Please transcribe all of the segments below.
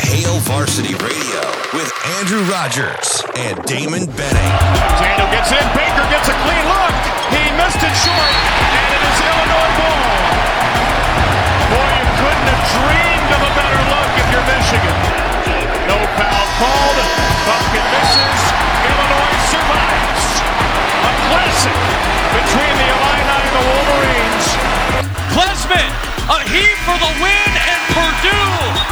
Hail Varsity Radio with Andrew Rogers and Damon Benning. Daniel gets in. Baker gets a clean look. He missed it short, and it is Illinois ball. Boy, you couldn't have dreamed of a better look if you're Michigan. No foul called. Bucket misses. Illinois survives. A classic between the Illini and the Wolverines. Klesmit, a heave for the win, and Purdue,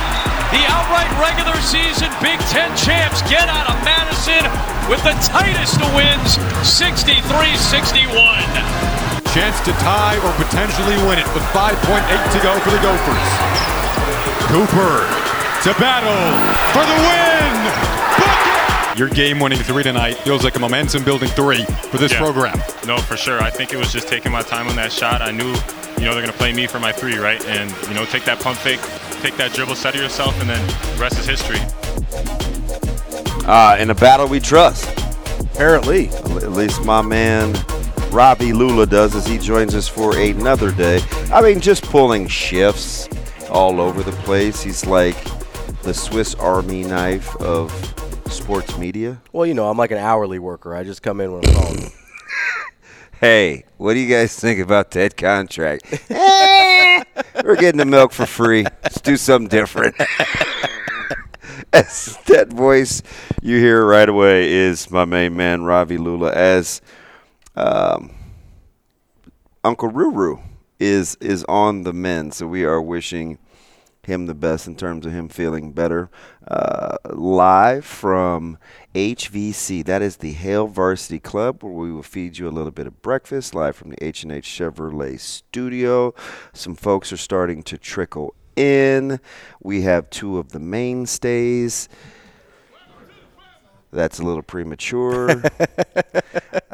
the outright regular season Big Ten champs, get out of Madison with the tightest of wins, 63-61. Chance to tie or potentially win it with 5.8 to go for the Gophers. Cooper to battle for the win. Your game-winning three tonight feels like a momentum-building three for this Yeah. program. No, for sure. I think it was just taking my time on that shot. I knew, you know, they're going to play me for my three, right? And, you know, take that pump fake, take that dribble, center yourself, and then the rest is history. Uh, in a battle we trust. Apparently. At least my man Ravi Lula does as he joins us for another day. I mean, just pulling shifts all over the place. He's like the Swiss Army knife of sports media. Well, you know, I'm like an hourly worker. I just come in when I'm called. Hey, what do you guys think about that contract? We're getting the milk for free. Let's do something different. as that voice you hear right away is my main man, Ravi Lula, as um, Uncle Ruru is is on the men. So we are wishing him the best in terms of him feeling better. Uh, live from HVC, that is the Hail Varsity Club, where we will feed you a little bit of breakfast. Live from the H and H Chevrolet studio. Some folks are starting to trickle in. We have two of the mainstays. That's a little premature.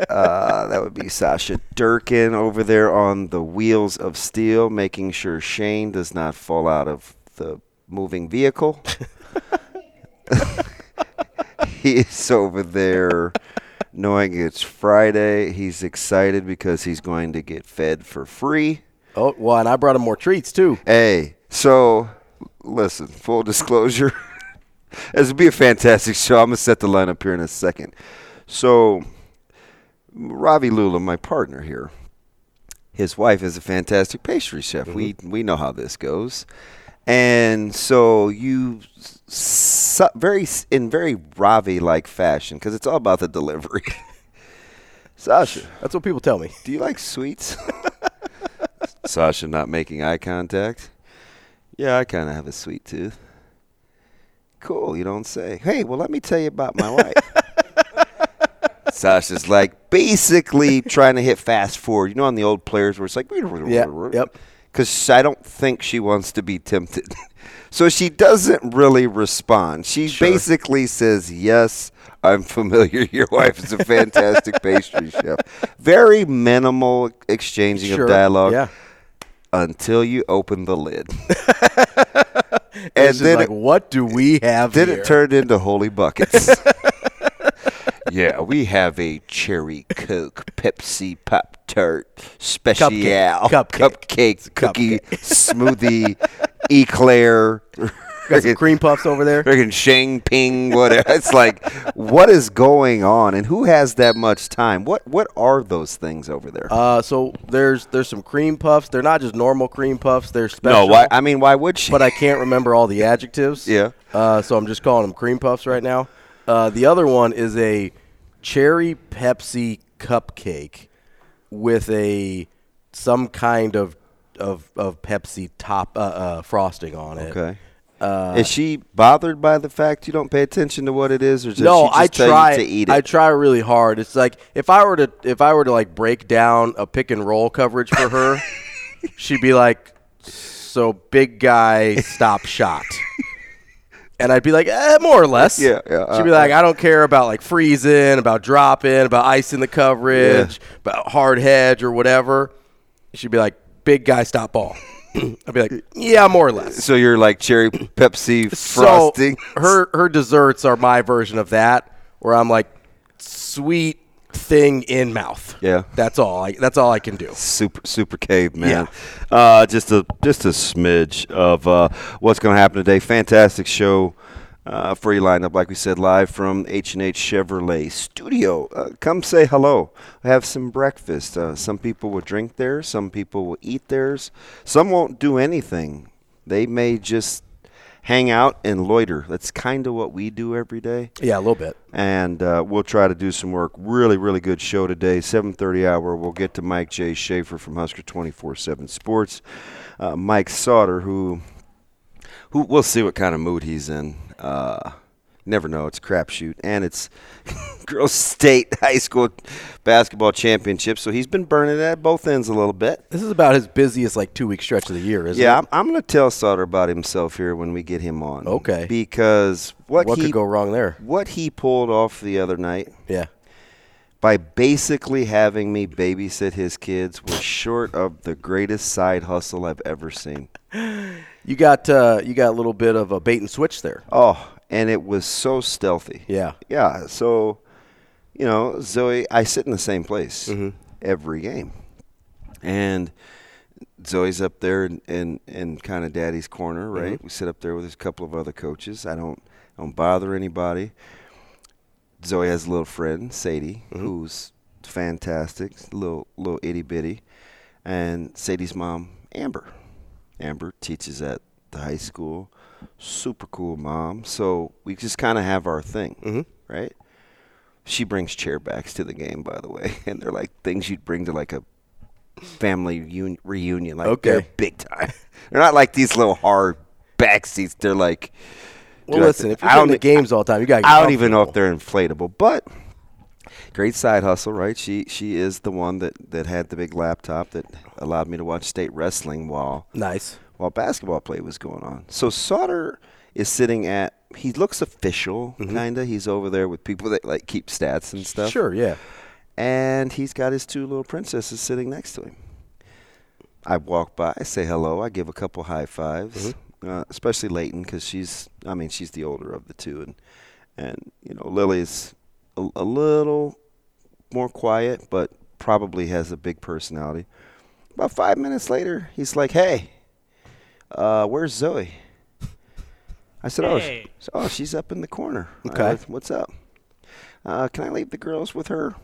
uh, that would be Sasha Durkin over there on the wheels of steel, making sure Shane does not fall out of the moving vehicle. he's over there knowing it's Friday. He's excited because he's going to get fed for free. Oh, well, and I brought him more treats, too. Hey, so listen, full disclosure. this would be a fantastic show. I'm going to set the line up here in a second. So, Ravi Lula, my partner here, his wife is a fantastic pastry chef. Mm-hmm. We we know how this goes, and so you su- very in very Ravi like fashion because it's all about the delivery. Sasha, That's what people tell me. do you like sweets? Sasha not making eye contact. Yeah, I kind of have a sweet tooth. Cool, you don't say. Hey, well, let me tell you about my wife. Sasha's like basically trying to hit fast forward. You know, on the old players where it's like, Yeah, yep. Because I don't think she wants to be tempted. so she doesn't really respond. She basically says, Yes, I'm familiar. Your wife is a fantastic pastry chef. Very minimal exchanging Sure. of dialogue Yeah. until you open the lid. And and then, like, it, what do we have then here? it turned into holy buckets. Yeah, we have a cherry Coke, Pepsi Pop Tart, Special Cupcake. Cupcake, cookie, smoothie, eclair. Got some cream puffs over there. Freaking Shang Ping, whatever. It's like, what is going on, and who has that much time? What what are those things over there? Uh, so there's there's some cream puffs. They're not just normal cream puffs. They're special. no, why? I mean, why would she? but I can't remember all the adjectives. Yeah. Uh, so I'm just calling them cream puffs right now. Uh, the other one is a cherry Pepsi cupcake with a some kind of of, of Pepsi top uh, uh, frosting on it. okay. is she bothered by the fact you don't pay attention to what it is, or does no, she just I try. to eat it? I try really hard. It's like if I were to if I were to like break down a pick and roll coverage for her, she'd be like, "So big guy, stop shot," and I'd be like, eh, "More or less." Yeah, yeah, She'd be uh, like, "I don't care about like freezing, about dropping, about icing the coverage, about hard hedge or whatever." She'd be like, "Big guy, stop ball." I'd be like, "Yeah, more or less." so you're like cherry Pepsi So frosting. her her desserts are my version of that, where I'm like sweet thing in mouth. Yeah. that's all. I, that's all I can do. super super caveman. Uh, just a just a smidge of uh, what's going to happen today. Fantastic show uh, for you lined up, like we said, live from H&H Chevrolet studio. Uh, come say hello. Have some breakfast. Uh, some people will drink there. Some people will eat theirs. Some won't do anything. They may just hang out and loiter. That's kind of what we do every day. Yeah, a little bit. And uh, we'll try to do some work. Really, really good show today. 7:30 hour. We'll get to Mike J. Schaefer from Husker 24/7 Sports. Uh, Mike Sauter, who, who we'll see what kind of mood he's in. Uh, never know. It's a crapshoot, and it's girls' state high school basketball championship. So he's been burning at both ends a little bit. This is about his busiest like two week stretch of the year, isn't Yeah, it? I'm, I'm going to tell Sauter about himself here when we get him on. Okay. Because what, What he could go wrong there? what he pulled off the other night Yeah. by basically having me babysit his kids was short of the greatest side hustle I've ever seen. You got uh, you got a little bit of a bait and switch there. Oh, and it was so stealthy. Yeah. Yeah. So, you know, Zoe, I sit in the same place mm-hmm. every game. And Zoe's up there in, in, in kind of daddy's corner, right? Mm-hmm. We sit up there with a couple of other coaches. I don't I don't bother anybody. Zoe has a little friend, Sadie, mm-hmm. who's fantastic, little little itty bitty, and Sadie's mom, Amber. Amber teaches at the high school, super cool mom. So we just kind of have our thing, mm-hmm. right? She brings chairbacks to the game, by the way, and they're like things you'd bring to like a family un- reunion. Like they're Okay. big time. they're not like these little hard back seats. They're like. Well, Dude, listen, th- if you're I in don't the games all the time, you got. I don't even know if they're inflatable, but great side hustle, right? She she is the one that, that had the big laptop that allowed me to watch state wrestling while nice. While basketball play was going on. So Sauter is sitting at he looks official Mm-hmm. kinda. He's over there with people that like keep stats and stuff. Sure, yeah. And he's got his two little princesses sitting next to him. I walk by, I say hello, I give a couple high 5s Mm-hmm. uh, especially Leighton because she's, I mean, she's the older of the two, and and you know Lily's a, a little more quiet, but probably has a big personality. About five minutes later, he's like, "Hey, uh, where's Zoe?" I said, "Oh, oh, she's up in the corner." Okay. Uh, what's up? Uh, can I leave the girls with her?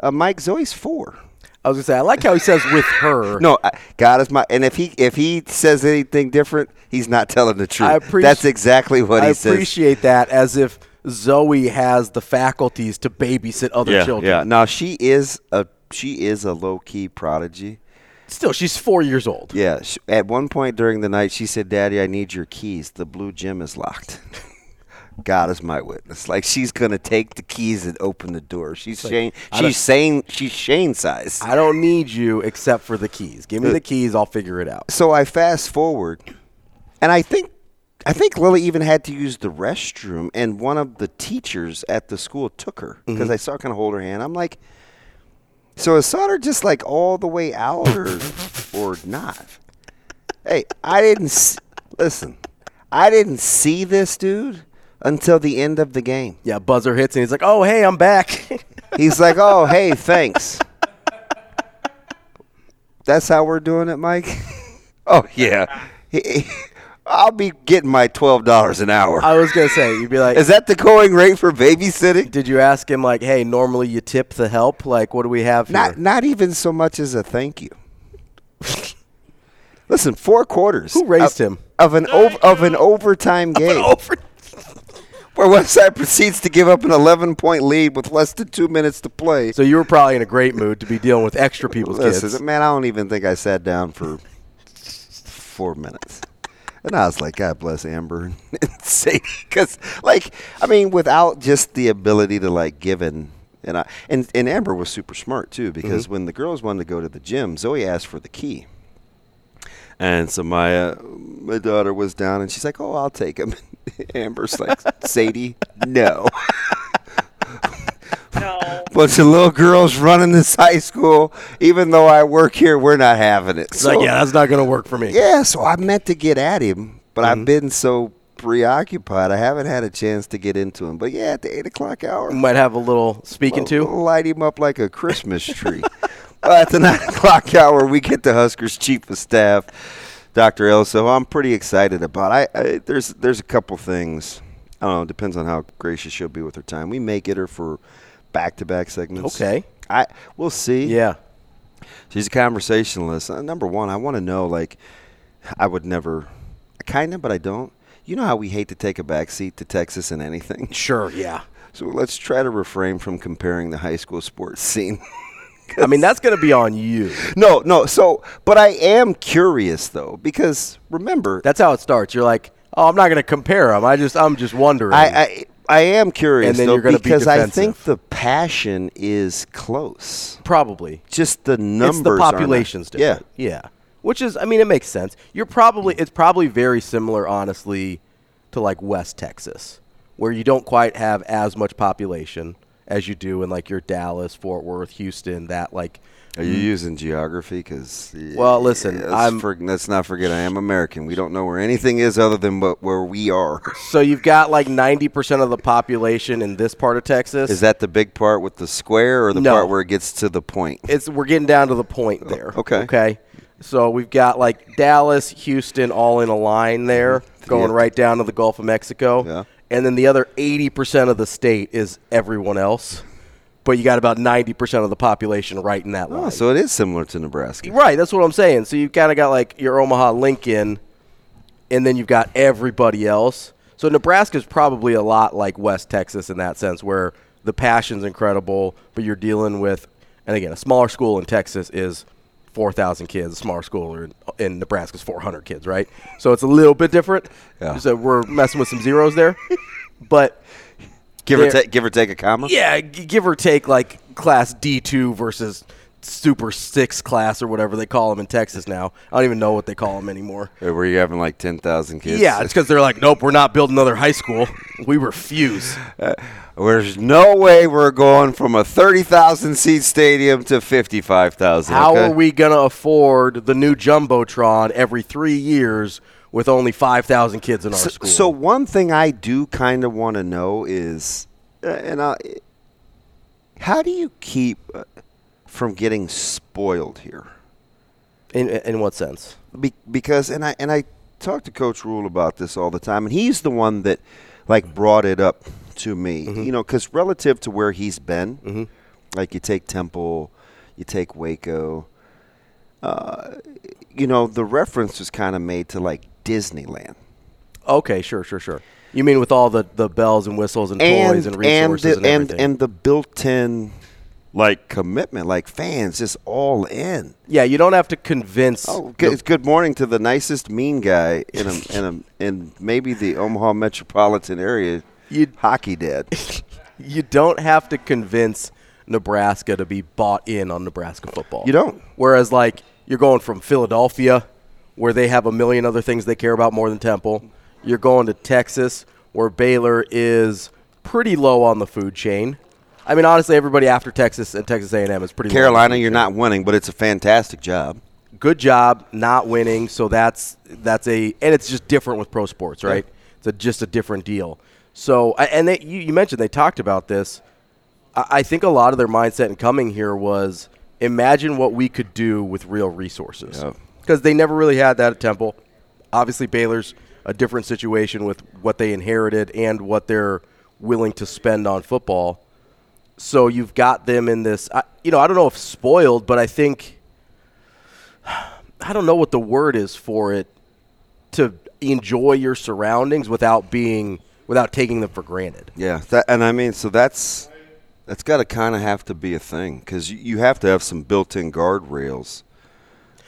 Uh, Mike, Zoe's four. I was gonna say I like how he says with her. No, I, God is my. And if he if he says anything different, he's not telling the truth. I appreci- That's exactly what I he says. I appreciate that as if Zoe has the faculties to babysit other yeah, children. yeah. Now she is a she is a low key prodigy. Still, she's four years old. Yeah. Sh at one point during the night, she said, "Daddy, I need your keys. The blue gym is locked." God is my witness. Like she's gonna take the keys and open the door. She's Shane. She's saying she's Shane size. I don't need you except for the keys. Give me uh, the keys. I'll figure it out. so I fast forward, and I think I think Lily even had to use the restroom, and one of the teachers at the school took her because mm-hmm. I saw her kind of hold her hand. I'm like, so is Sauter just like all the way out or or not? Hey, I didn't s- listen. I didn't see this dude until the end of the game. Yeah, buzzer hits and he's like, "Oh, hey, I'm back." He's like, "Oh, hey, thanks." That's how we're doing it, Mike. oh yeah, I'll be getting my twelve dollars an hour. I was gonna say you'd be like, Is that the going rate for babysitting? "Did you ask him like, hey, normally you tip the help? Like, what do we have here?" Not not even so much as a thank you. Listen, four quarters. Who raised of, him? Of an ov- of an overtime game. Over- Where Westside proceeds to give up an 11 point lead with less than two minutes to play. So you were probably in a great mood to be dealing with extra people's Listen, kids. man, I don't even think I sat down for four minutes. And I was like, God bless Amber and Sadie. Because, like, I mean, without just the ability to, like, give in. And, I, and, and Amber was super smart, too, because Mm-hmm. when the girls wanted to go to the gym, Zoe asked for the key. And so my uh, my daughter was down, and she's like, "Oh, I'll take him." Amber's like, "Sadie, no." No. bunch of little girls running this high school. Even though I work here, we're not having it. So, like, yeah, that's not gonna work for me. yeah. So I meant to get at him, but Mm-hmm. I've been so preoccupied, I haven't had a chance to get into him. But yeah, at the eight o'clock hour, Might have a little speaking to. light him up like a Christmas tree. but at the nine o'clock hour, we get the Huskers chief of staff, Dr. Elso. I'm pretty excited about. I, I there's there's a couple things I don't know. It depends on how gracious she'll be with her time. We may get her for back-to-back segments. Okay. I we'll see. Yeah. She's a conversationalist. Uh, number one, I want to know. Like, I would never, kind of, but I don't. You know how we hate to take a backseat to Texas in anything. Sure. Yeah. So let's try to refrain from comparing the high school sports scene. I mean, that's going to be on you. no, no. So, but I am curious though, because remember, That's how it starts. You're like, oh, I'm not going to compare them. I just, I'm just wondering. I, I I am curious And then though, you're gonna be because I defensive. think the passion is close. probably. Just the numbers. it's the are not- population's Yeah. Yeah. Which is, I mean, it makes sense. You're probably, it's probably very similar, honestly, to like West Texas, where you don't quite have as much population as you do in like your Dallas, Fort Worth, Houston. That like, Are you using geography? Because Well, listen, let's, I'm- for, let's not forget I am American. We don't know where anything is other than but where we are. so you've got like 90% of the population in this part of Texas. Is that the big part with the square, or the No. part where it gets to the point? it's we're getting down to the point there. okay. Okay. So we've got like Dallas, Houston, all in a line there, going Mm-hmm. Yeah. right down to the Gulf of Mexico. Yeah. And then the other eighty percent of the state is everyone else. But you got about ninety percent of the population right in that oh, line. Oh, so it is similar to Nebraska. right, that's what I'm saying. So you've kind of got like your Omaha Lincoln, and then you've got everybody else. So Nebraska's probably a lot like West Texas in that sense, where the passion's incredible, but you're dealing with, and again, a smaller school in Texas is 4,000 kids. A smaller school in, in Nebraska's 400 kids, right? So it's a little bit different. Yeah. So we're messing with some zeros there, but Give or take, give or take a comma. yeah, g- give or take, like class D two versus Super Six class or whatever they call them in Texas now. I don't even know what they call them anymore. Uh, or Where you having like ten thousand kids? Yeah, it's because they're like, nope, we're not building another high school. We refuse. Uh, there's no way we're going from a thirty thousand seat stadium to fifty five thousand. How are we gonna afford the new jumbotron every three years with only five thousand kids in our So, school? so one thing I do kind of want to know is, uh, and I, how do you keep uh, from getting spoiled here? in in what sense? Be, because and I and I talk to Coach Rhule about this all the time, and he's the one that like brought it up to me. Mm-hmm. You know, because relative to where he's been, like you take Temple, you take Waco. Uh, you know, the reference was kind of made to like Disneyland. Okay, sure, sure, sure. You mean with all the, the bells and whistles and toys and resources and, the, and, everything? and the built-in like commitment, like fans just all in. yeah, you don't have to convince. Oh, good, it's good morning to the nicest mean guy in a, in a, in maybe the Omaha metropolitan area. You'd- hockey dad. you don't have to convince Nebraska to be bought in on Nebraska football. You don't. Whereas, like, you're going from Philadelphia, where they have a million other things they care about more than Temple. You're going to Texas, where Baylor is pretty low on the food chain. I mean, honestly, everybody after Texas and Texas A&M is pretty. low on the Carolina, you're not winning, but it's a fantastic job. good job not winning so that's that's a and it's just different with pro sports right it's a, just a different deal so and they, you, you mentioned they talked about this I, I think a lot of their mindset in coming here was imagine what we could do with real resources Yep. Because they never really had that at temple obviously baylor's a different situation with what they inherited and what they're willing to spend on football so you've got them in this you know i don't know if spoiled but i think I don't know what the word is for it to enjoy your surroundings without being without taking them for granted. Yeah, that, and I mean, so that's that's got to kind of have to be a thing because you, you have to have some built-in guardrails,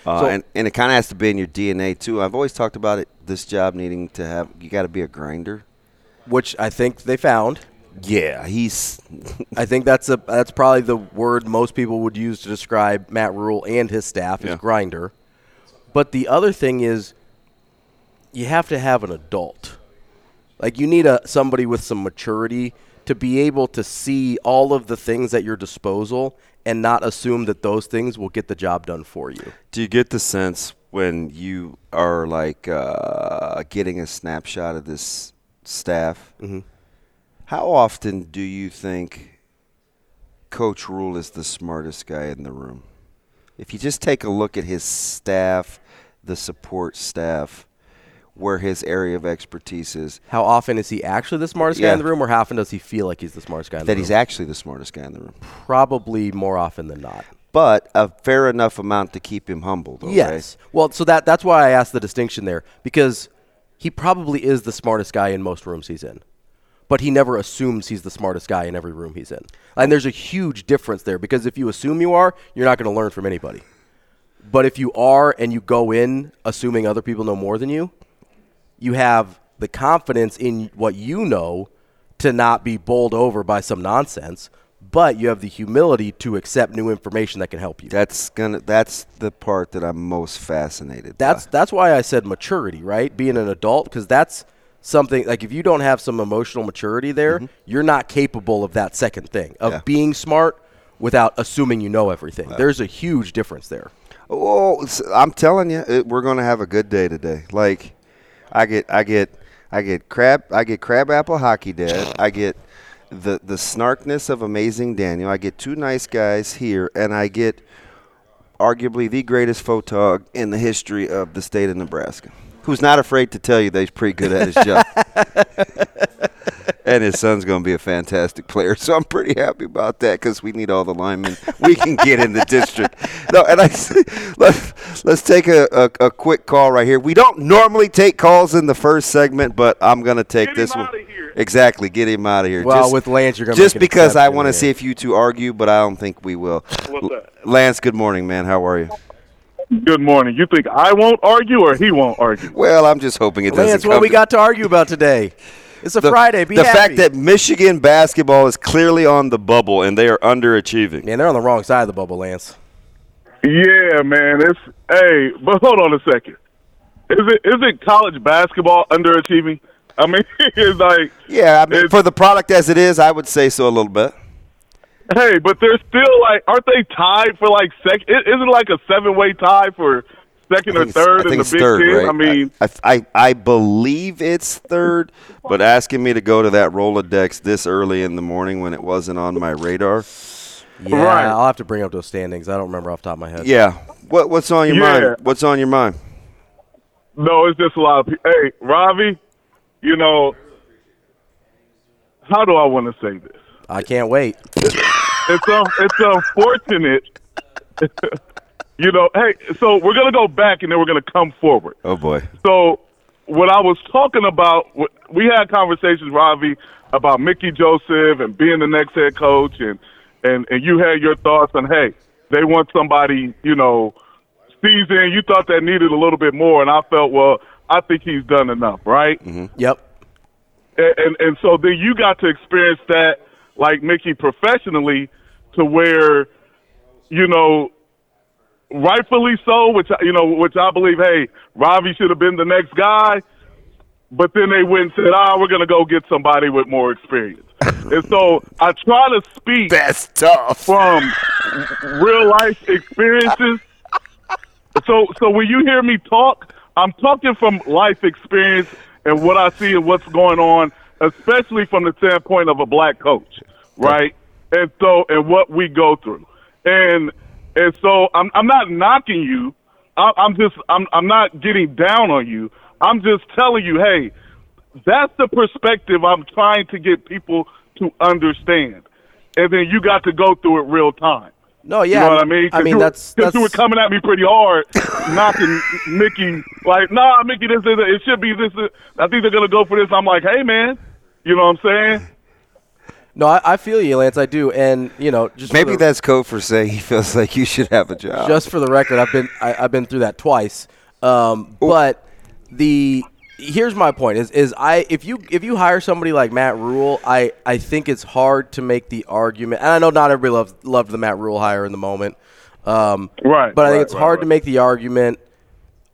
uh, So- and and it kind of has to be in your DNA too. I've always talked about it. This job needing to have you got to be a grinder. Which I think they found. Yeah, he's I think that's a that's probably the word most people would use to describe Matt Rhule and his staff is Yeah. grinder. But the other thing is you have to have an adult. Like you need a somebody with some maturity to be able to see all of the things at your disposal and not assume that those things will get the job done for you. Do you get the sense when you are like uh, getting a snapshot of this staff? Mm-hmm. How often do you think Coach Rhule is the smartest guy in the room? If you just take a look at his staff, the support staff, where his area of expertise is. How often is he actually the smartest guy in the room, or how often does he feel like he's the smartest guy in That the room? That he's actually the smartest guy in the room. Probably more often than not. But a fair enough amount to keep him humble, though, Yes. Well, so that that's why I asked the distinction there because he probably is the smartest guy in most rooms he's in. But he never assumes he's the smartest guy in every room he's in. And there's a huge difference there because if you assume you are, you're not going to learn from anybody. But if you are and you go in assuming other people know more than you, you have the confidence in what you know to not be bowled over by some nonsense, but you have the humility to accept new information that can help you. That's gonna. That's the part that I'm most fascinated. That's by. that's why I said maturity, right? Being an adult, because that's something like if you don't have some emotional maturity there, you're not capable of that second thing of Mm-hmm. Yeah. being smart without assuming you know everything. There's a huge difference there. Oh, I'm telling you, it, we're gonna have a good day today. Like, I get, I get, I get crab, I get crab apple hockey dad. I get the the snarkness of amazing Daniel. I get two nice guys here, and I get arguably the greatest photog in the history of the state of Nebraska, who's not afraid to tell you that he's pretty good at his job. and his son's going to be a fantastic player. So I'm pretty happy about that because we need all the linemen we can get in the district. No, and I let's let's take a, a, a quick call right here. We don't normally take calls in the first segment, but I'm going to take Get this him one. outta here. Exactly, get him out of here. Well, just, with Lance, you're gonna just make because I want to see if you two argue, but I don't think we will. What's? Lance, good morning, man. How are you? Good morning. You think I won't argue or he won't argue? Well, I'm just hoping it doesn't Lance, come what we got to argue about today? It's a the, Friday. Be the happy. fact that Michigan basketball is clearly on the bubble and they are underachieving. man, they're on the wrong side of the bubble, Lance. Yeah, man. It's hey, but hold on a second. Is it is it college basketball underachieving? I mean, it's like Yeah, I mean, for the product as it is, I would say so a little bit. hey, but they're still like, aren't they tied for like second? Isn't it like a seven way tie for second or third I think in the it's Big third, Ten? right? I mean, I, I, I believe it's third, but asking me to go to that Rolodex this early in the morning when it wasn't on my radar. Yeah, Right. I'll have to bring up those standings. I don't remember off the top of my head. Yeah. What What's on your Yeah. mind? What's on your mind? no, it's just a lot of people. Hey, Ravi, you know, how do I want to say this? I can't wait. it's um, it's unfortunate. you know, hey, so we're gonna go back and then we're gonna come forward. Oh boy. So, what I was talking about, we had conversations, Ravi, about Mickey Joseph and being the next head coach, and and and you had your thoughts on, hey, they want somebody, you know, seasoned. You thought that needed a little bit more, and I felt, well, I think he's done enough, right? Mm-hmm. Yep. and, and and so then you got to experience that like Mickey professionally to where you know rightfully so which I- you know which I believe hey Ravi should have been the next guy but then they went and said ah we're going to go get somebody with more experience and so I try to speak That's tough. from real life experiences. So, so when you hear me talk, I'm talking from life experience and what I see and what's going on, especially from the standpoint of a black coach, right? And so, and what we go through, and and so I'm I'm not knocking you. I, I'm just I'm I'm not getting down on you. I'm just telling you, hey, that's the perspective I'm trying to get people to understand. And then you got to go through it real time. No, yeah. you know what I mean? I mean, were- that's 'cause that's you were coming at me pretty hard, knocking Mickey like, nah, Mickey, this is it should be this. Is, I think they're gonna go for this. I'm like, hey, man, you know what I'm saying? No. I, I feel you, Lance. I do, and you know, just Maybe the- that's code for saying he feels like you should have a job. just for the record, I've been I, I've been through that twice. Um, but the here's my point is is I if you if you hire somebody like Matt Rhule, I I think it's hard to make the argument. And I know not everybody loves loved the Matt Rhule hire in the moment. Um, Right, But I think right, it's right, hard right. to make the argument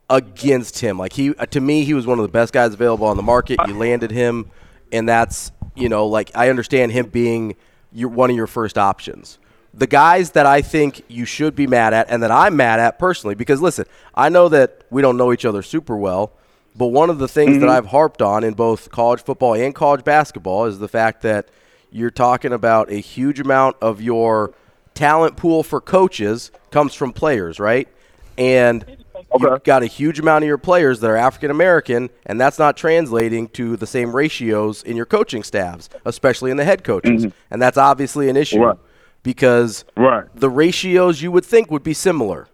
against him. Like he to me, he was one of the best guys available on the market. You landed him, and that's you know like I understand him being your one of your first options. The guys that I think you should be mad at, and that I'm mad at personally, because listen, I know that we don't know each other super well, but one of the things that mm-hmm. I've harped on in both college football and college basketball is the fact that you're talking about a huge amount of your talent pool for coaches comes from players, right? And you've got a huge amount of your players that are African American, and that's not translating to the same ratios in your coaching staffs, especially in the head coaches. And that's obviously an issue Mm-hmm. Right. because Right. the ratios you would think would be similar,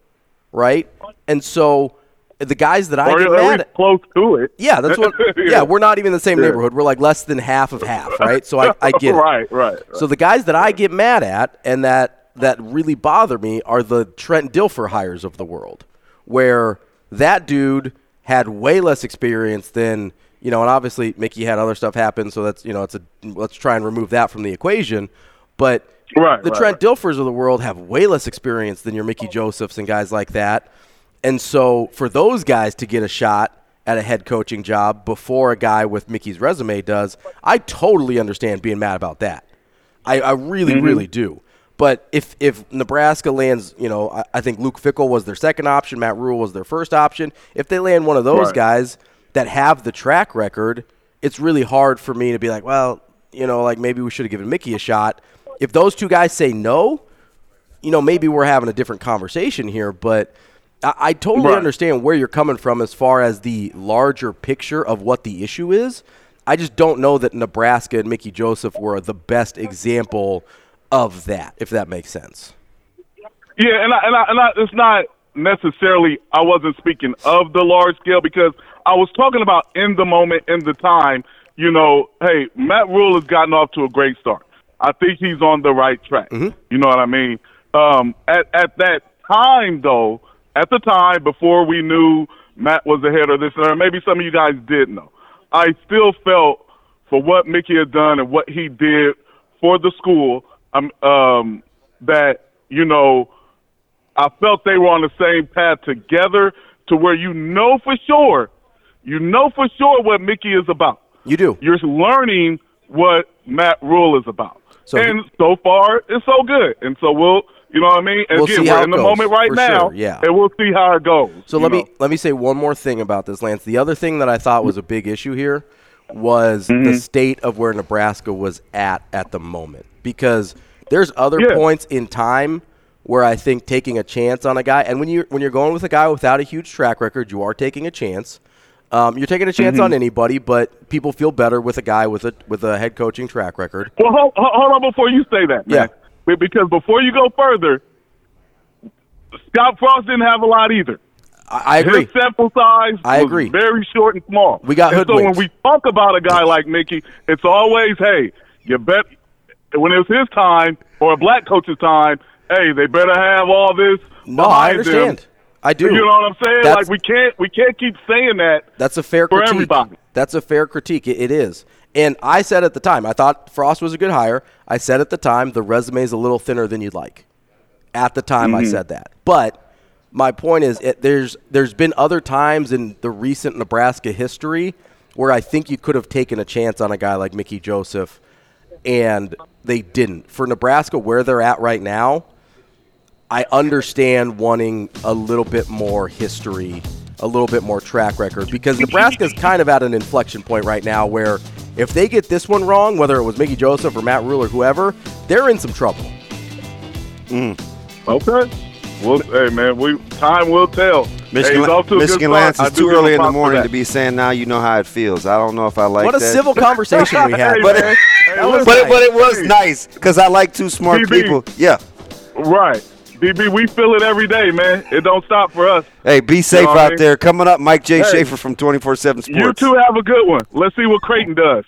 right? And so the guys that I or get at mad at, close to it. yeah, that's what. yeah, we're not even in the same Yeah. neighborhood. We're like less than half of half, right? So I, I get right, right, right. So the guys that I get mad at and that that really bother me are the Trent Dilfer hires of the world, where that dude had way less experience than you know, and obviously Mickey had other stuff happen, so that's you know, it's a let's try and remove that from the equation. But Right, the right, Trent Dilfers of the world have way less experience than your Mickey Josephs and guys like that. And so for those guys to get a shot at a head coaching job before a guy with Mickey's resume does, I totally understand being mad about that. I, I really, Mm-hmm. really do. But if if Nebraska lands, you know, I, I think Luke Fickell was their second option, Matt Rhule was their first option. If they land one of those Right. guys that have the track record, it's really hard for me to be like, well, you know, like maybe we should have given Mickey a shot. If those two guys say no, you know, maybe we're having a different conversation here, but I, I totally Right. understand where you're coming from as far as the larger picture of what the issue is. I just don't know that Nebraska and Mickey Joseph were the best example of that, if that makes sense. Yeah, and I, and I, and I, it's not necessarily. I wasn't speaking of the large scale because I was talking about in the moment, in the time. You know, hey, Matt Rhule has gotten off to a great start. I think he's on the right track. You know what I mean? Um, at at that time, though, at the time before we knew Matt was ahead of this, or maybe some of you guys did know, I still felt for what Mickey had done and what he did for the school, um, um, that you know I felt they were on the same path together to where you know for sure, you know for sure what Mickey is about. You do. You're learning what Matt Rhule is about. So- and so far, it's so good. And so we'll, you know what I mean? We'll Again, see we're in the goes, moment right now. sure, yeah. And we'll see how it goes. So let me let me say one more thing about this, Lance. The other thing that I thought was a big issue here was Mm-hmm. the state of where Nebraska was at at the moment, because there's other Yeah. points in time where I think taking a chance on a guy, and when you when you're going with a guy without a huge track record, you are taking a chance. Um, you're taking a chance Mm-hmm. on anybody, but people feel better with a guy with a with a head coaching track record. Well, hold, hold on before you say that, man. Yeah. Be- Because before you go further, Scott Frost didn't have a lot either. I, I agree. His sample size I agree. very short and small. We got and so when we talk about a guy like Mickey, it's always, hey, you bet when it was his time or a black coach's time, hey, they better have all this. No, I behind them. understand. I do. You know what I'm saying? That's- like we can't we can't keep saying that. That's a fair for critique. everybody. That's a fair critique. It, it is. And I said at the time, I thought Frost was a good hire. I said at the time, the resume is a little thinner than you'd like. At the time, Mm-hmm. I said that. But my point is, it, there's there's been other times in the recent Nebraska history where I think you could have taken a chance on a guy like Mickey Joseph, and they didn't. For Nebraska, where they're at right now, I understand wanting a little bit more history, a little bit more track record because Nebraska's kind of at an inflection point right now where if they get this one wrong, whether it was Mickey Joseph or Matt Rhule or whoever, they're in some trouble. Mm. Okay. Well, hey man, we time will tell. hey, Michigan, he's off to Michigan. Lance I is too early in the morning to be saying now you know how it feels. I don't know if I like it. what a that. civil conversation we had. Hey, but it, Hey, was but, listen, it, but it was nice because I like two smart DB. people. Yeah. Right. DB, we feel it every day, man. It don't stop for us. Hey, be safe know what I out mean? there. Coming up, Mike J. Hey. Schaefer from 24 7 Sports. You two have a good one. Let's see what Creighton does.